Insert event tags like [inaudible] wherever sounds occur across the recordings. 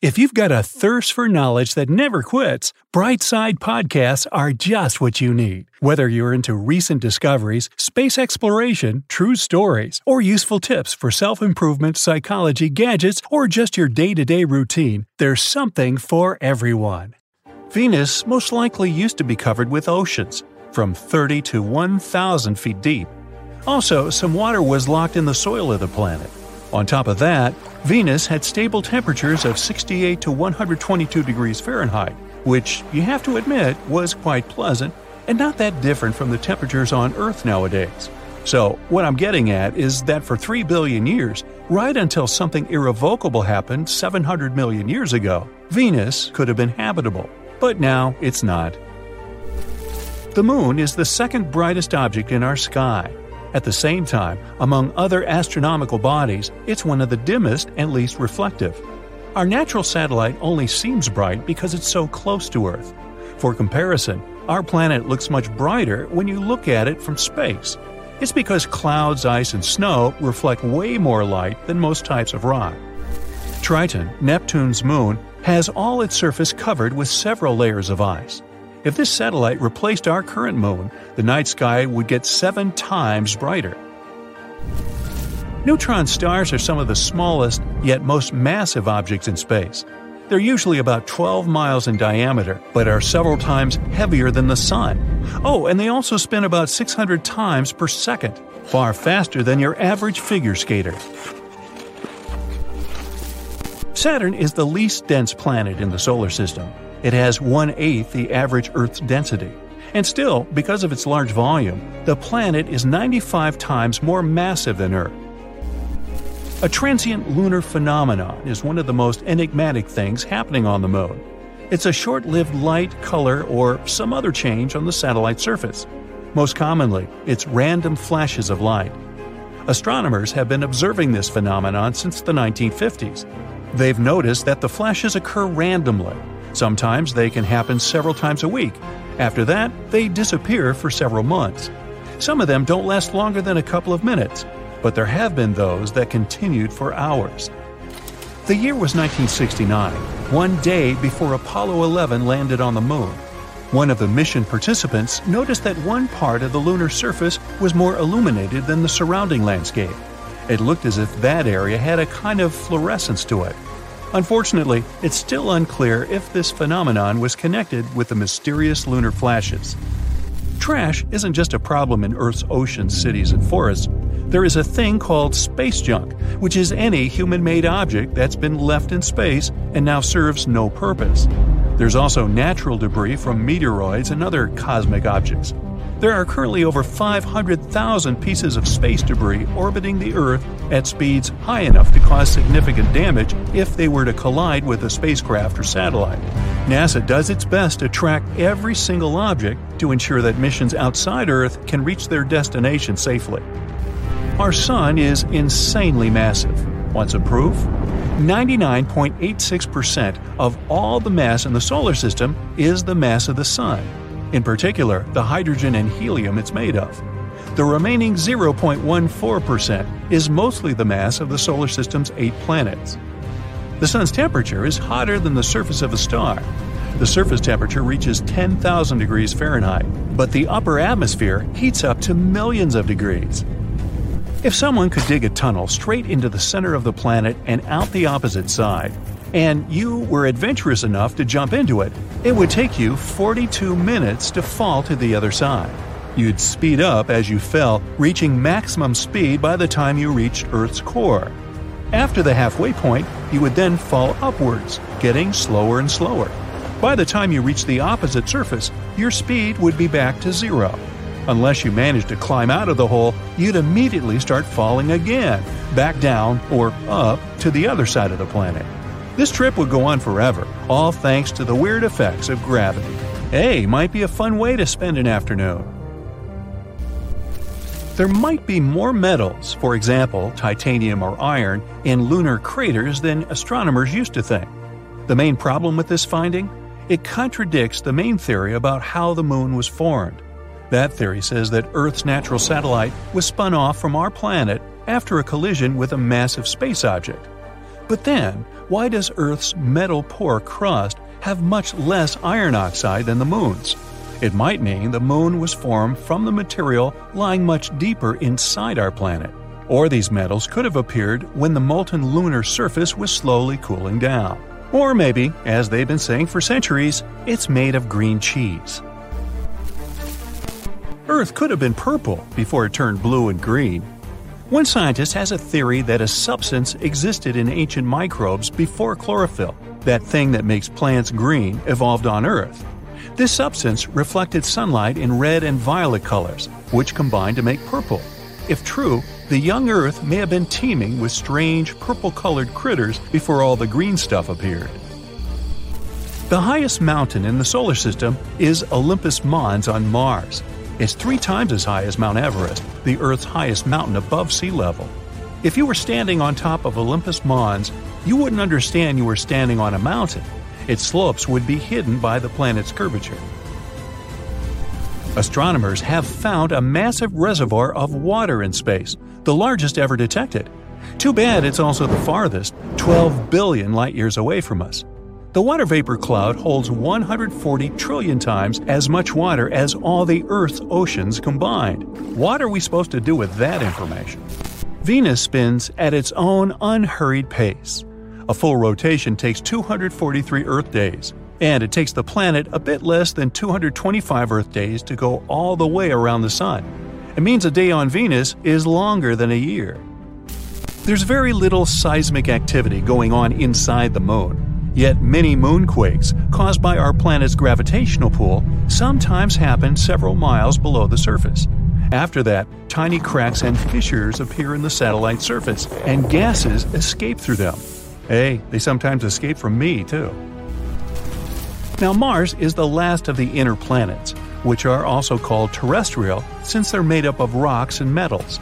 If you've got a thirst for knowledge that never quits, Brightside Podcasts are just what you need. Whether you're into recent discoveries, space exploration, true stories, or useful tips for self improvement, psychology, gadgets, or just your day to day routine, there's something for everyone. Venus most likely used to be covered with oceans, from 30 to 1,000 feet deep. Also, some water was locked in the soil of the planet. On top of that, Venus had stable temperatures of 68 to 122 degrees Fahrenheit, which, you have to admit, was quite pleasant and not that different from the temperatures on Earth nowadays. So, what I'm getting at is that for 3 billion years, right until something irrevocable happened 700 million years ago, Venus could have been habitable. But now it's not. The Moon is the second brightest object in our sky. At the same time, among other astronomical bodies, it's one of the dimmest and least reflective. Our natural satellite only seems bright because it's so close to Earth. For comparison, our planet looks much brighter when you look at it from space. It's because clouds, ice, and snow reflect way more light than most types of rock. Triton, Neptune's moon, has all its surface covered with several layers of ice. If this satellite replaced our current moon, the night sky would get seven times brighter. Neutron stars are some of the smallest, yet most massive objects in space. They're usually about 12 miles in diameter, but are several times heavier than the Sun. Oh, and they also spin about 600 times per second, far faster than your average figure skater. Saturn is the least dense planet in the solar system. It has one eighth the average Earth's density. And still, because of its large volume, the planet is 95 times more massive than Earth. A transient lunar phenomenon is one of the most enigmatic things happening on the Moon. It's a short lived light, color, or some other change on the satellite surface. Most commonly, it's random flashes of light. Astronomers have been observing this phenomenon since the 1950s. They've noticed that the flashes occur randomly. Sometimes they can happen several times a week. After that, they disappear for several months. Some of them don't last longer than a couple of minutes, but there have been those that continued for hours. The year was 1969, one day before Apollo 11 landed on the moon. One of the mission participants noticed that one part of the lunar surface was more illuminated than the surrounding landscape. It looked as if that area had a kind of fluorescence to it. Unfortunately, it's still unclear if this phenomenon was connected with the mysterious lunar flashes. Trash isn't just a problem in Earth's oceans, cities, and forests. There is a thing called space junk, which is any human made object that's been left in space and now serves no purpose. There's also natural debris from meteoroids and other cosmic objects. There are currently over 500,000 pieces of space debris orbiting the Earth at speeds high enough to cause significant damage if they were to collide with a spacecraft or satellite. NASA does its best to track every single object to ensure that missions outside Earth can reach their destination safely. Our Sun is insanely massive. Want some proof? 99.86% of all the mass in the solar system is the mass of the Sun in particular the hydrogen and helium it's made of. The remaining 0.14% is mostly the mass of the solar system's eight planets. The Sun's temperature is hotter than the surface of a star. The surface temperature reaches 10,000 degrees Fahrenheit, but the upper atmosphere heats up to millions of degrees. If someone could dig a tunnel straight into the center of the planet and out the opposite side, and you were adventurous enough to jump into it, it would take you 42 minutes to fall to the other side. You'd speed up as you fell, reaching maximum speed by the time you reached Earth's core. After the halfway point, you would then fall upwards, getting slower and slower. By the time you reach the opposite surface, your speed would be back to zero. Unless you managed to climb out of the hole, you'd immediately start falling again, back down or up to the other side of the planet. This trip would go on forever, all thanks to the weird effects of gravity. Hey, might be a fun way to spend an afternoon. There might be more metals, for example, titanium or iron, in lunar craters than astronomers used to think. The main problem with this finding? It contradicts the main theory about how the moon was formed. That theory says that Earth's natural satellite was spun off from our planet after a collision with a massive space object. But then, why does Earth's metal poor crust have much less iron oxide than the Moon's? It might mean the Moon was formed from the material lying much deeper inside our planet. Or these metals could have appeared when the molten lunar surface was slowly cooling down. Or maybe, as they've been saying for centuries, it's made of green cheese. Earth could have been purple before it turned blue and green. One scientist has a theory that a substance existed in ancient microbes before chlorophyll. That thing that makes plants green evolved on Earth. This substance reflected sunlight in red and violet colors, which combined to make purple. If true, the young Earth may have been teeming with strange purple colored critters before all the green stuff appeared. The highest mountain in the solar system is Olympus Mons on Mars. It's three times as high as Mount Everest, the Earth's highest mountain above sea level. If you were standing on top of Olympus Mons, you wouldn't understand you were standing on a mountain. Its slopes would be hidden by the planet's curvature. Astronomers have found a massive reservoir of water in space, the largest ever detected. Too bad it's also the farthest, 12 billion light years away from us. The water vapor cloud holds 140 trillion times as much water as all the Earth's oceans combined. What are we supposed to do with that information? Venus spins at its own unhurried pace. A full rotation takes 243 Earth days, and it takes the planet a bit less than 225 Earth days to go all the way around the Sun. It means a day on Venus is longer than a year. There's very little seismic activity going on inside the Moon. Yet many moonquakes, caused by our planet's gravitational pull, sometimes happen several miles below the surface. After that, tiny cracks and fissures appear in the satellite surface, and gases escape through them. Hey, they sometimes escape from me, too. Now, Mars is the last of the inner planets, which are also called terrestrial since they're made up of rocks and metals.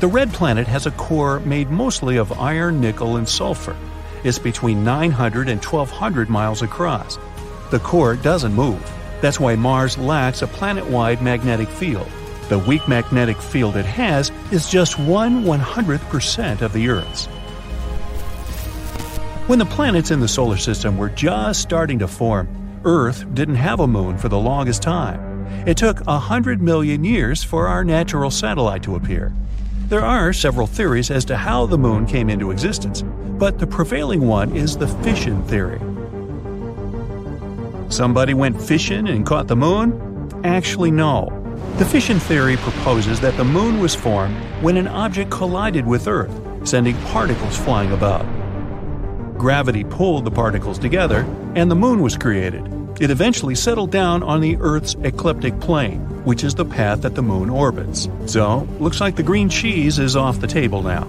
The red planet has a core made mostly of iron, nickel, and sulfur is between 900 and 1200 miles across. The core doesn't move. That's why Mars lacks a planet wide magnetic field. The weak magnetic field it has is just 1 100th percent of the Earth's. When the planets in the solar system were just starting to form, Earth didn't have a moon for the longest time. It took 100 million years for our natural satellite to appear. There are several theories as to how the moon came into existence, but the prevailing one is the fission theory. Somebody went fishing and caught the moon? Actually, no. The fission theory proposes that the moon was formed when an object collided with Earth, sending particles flying about. Gravity pulled the particles together, and the moon was created. It eventually settled down on the Earth's ecliptic plane, which is the path that the moon orbits. So, looks like the green cheese is off the table now.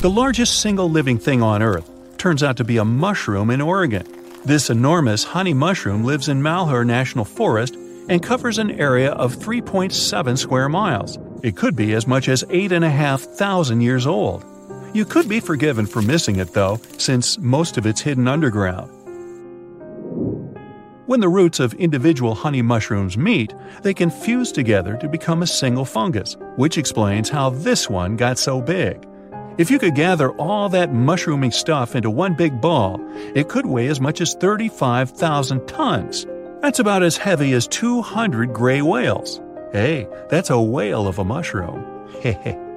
The largest single living thing on Earth turns out to be a mushroom in Oregon. This enormous honey mushroom lives in Malheur National Forest and covers an area of 3.7 square miles. It could be as much as 8,500 years old. You could be forgiven for missing it, though, since most of it's hidden underground. When the roots of individual honey mushrooms meet, they can fuse together to become a single fungus, which explains how this one got so big. If you could gather all that mushrooming stuff into one big ball, it could weigh as much as 35,000 tons. That's about as heavy as 200 gray whales. Hey, that's a whale of a mushroom. [laughs]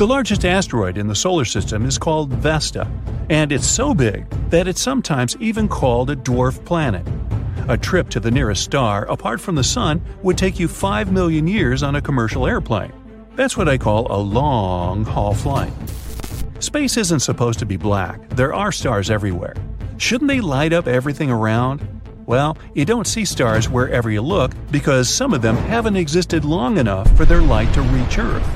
The largest asteroid in the solar system is called Vesta, and it's so big that it's sometimes even called a dwarf planet. A trip to the nearest star, apart from the Sun, would take you 5 million years on a commercial airplane. That's what I call a long haul flight. Space isn't supposed to be black, there are stars everywhere. Shouldn't they light up everything around? Well, you don't see stars wherever you look because some of them haven't existed long enough for their light to reach Earth.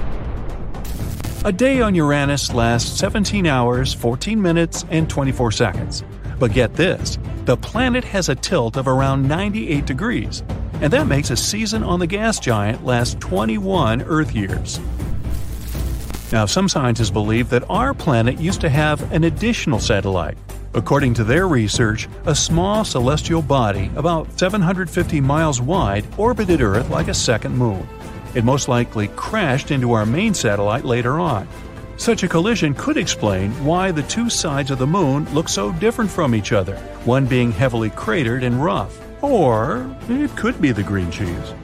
A day on Uranus lasts 17 hours, 14 minutes, and 24 seconds. But get this the planet has a tilt of around 98 degrees, and that makes a season on the gas giant last 21 Earth years. Now, some scientists believe that our planet used to have an additional satellite. According to their research, a small celestial body about 750 miles wide orbited Earth like a second moon. It most likely crashed into our main satellite later on. Such a collision could explain why the two sides of the moon look so different from each other, one being heavily cratered and rough. Or it could be the green cheese.